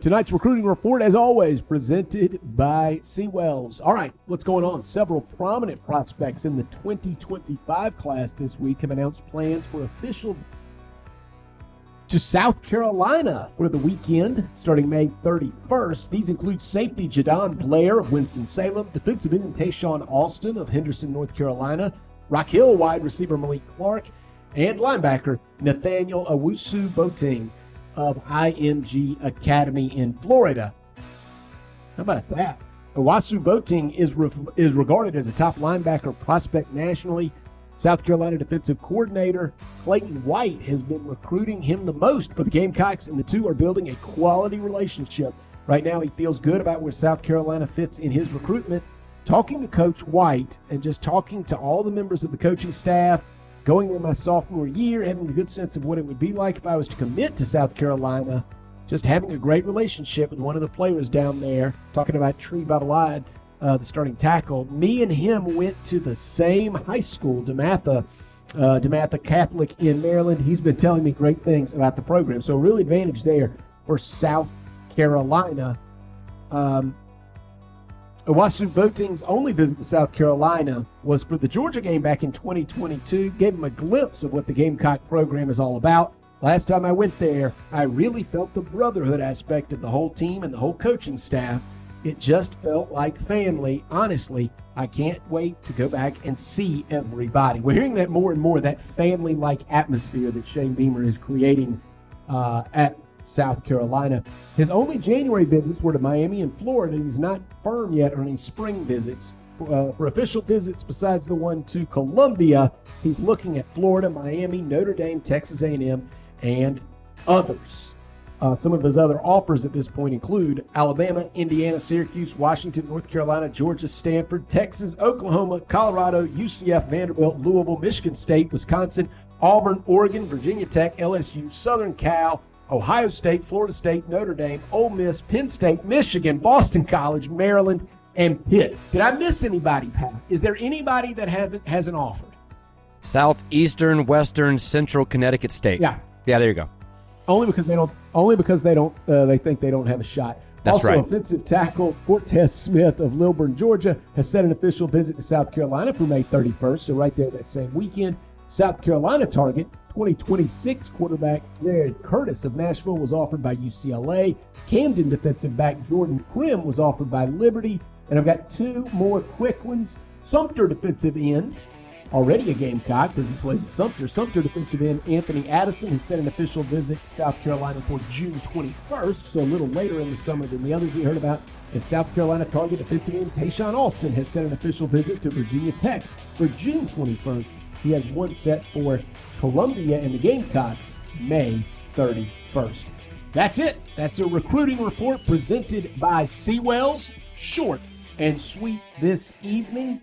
Tonight's recruiting report, as always, presented by Seawells. All right, what's going on? Several prominent prospects in the 2025 class this week have announced plans for official to South Carolina for the weekend starting May 31st. These include safety Jadon Blair of Winston-Salem, defensive end Tayshawn Austin of Henderson, North Carolina, Rock Hill wide receiver Malik Clark, and linebacker Nathaniel Owusu Boateng of IMG Academy in Florida. How about that? Owusu Boateng is, re- is regarded as a top linebacker prospect nationally. South Carolina defensive coordinator Clayton White has been recruiting him the most for the Gamecocks, and the two are building a quality relationship. Right now, he feels good about where South Carolina fits in his recruitment. Talking to Coach White and just talking to all the members of the coaching staff, going in my sophomore year, having a good sense of what it would be like if I was to commit to South Carolina, just having a great relationship with one of the players down there, talking about Tree Babalade, uh, the starting tackle. Me and him went to the same high school, DeMatha, uh, DeMatha Catholic in Maryland. He's been telling me great things about the program. So, real advantage there for South Carolina. Um, Owusu Boateng's only visit to South Carolina was for the Georgia game back in 2022. Gave him a glimpse of what the Gamecock program is all about. Last time I went there, I really felt the brotherhood aspect of the whole team and the whole coaching staff. It just felt like family. Honestly, I can't wait to go back and see everybody. We're hearing that more and more, that family like atmosphere that Shane Beamer is creating uh, at South Carolina. His only January visits were to Miami and Florida, he's not firm yet on any spring visits. Uh, for official visits besides the one to Columbia, he's looking at Florida, Miami, Notre Dame, Texas A&M, and others. Uh, some of his other offers at this point include Alabama, Indiana, Syracuse, Washington, North Carolina, Georgia, Stanford, Texas, Oklahoma, Colorado, UCF, Vanderbilt, Louisville, Michigan State, Wisconsin, Auburn, Oregon, Virginia Tech, LSU, Southern Cal, Ohio State, Florida State, Notre Dame, Ole Miss, Penn State, Michigan, Boston College, Maryland, and Pitt. Did I miss anybody, Pat? Is there anybody that haven't hasn't offered? Southeastern, Western, Central Connecticut State. Yeah. Yeah, there you go. Only because they don't. Only because they don't. Uh, they think they don't have a shot. That's also, right. offensive tackle Cortez Smith of Lilburn, Georgia, has set an official visit to South Carolina for May 31st. So right there that same weekend, South Carolina target 2026 quarterback Jared Curtis of Nashville was offered by UCLA. Camden defensive back Jordan Krim was offered by Liberty. And I've got two more quick ones. Sumter defensive end, already a Gamecock because he plays at Sumter. Sumter defensive end Anthony Addison has set an official visit to South Carolina for June 21st, so a little later in the summer than the others we heard about. And South Carolina target defensive end Tayshawn Austin has set an official visit to Virginia Tech for June 21st. He has one set for Columbia and the Gamecocks May 31st. That's it. That's a recruiting report presented by Seawells. Short and sweet this evening.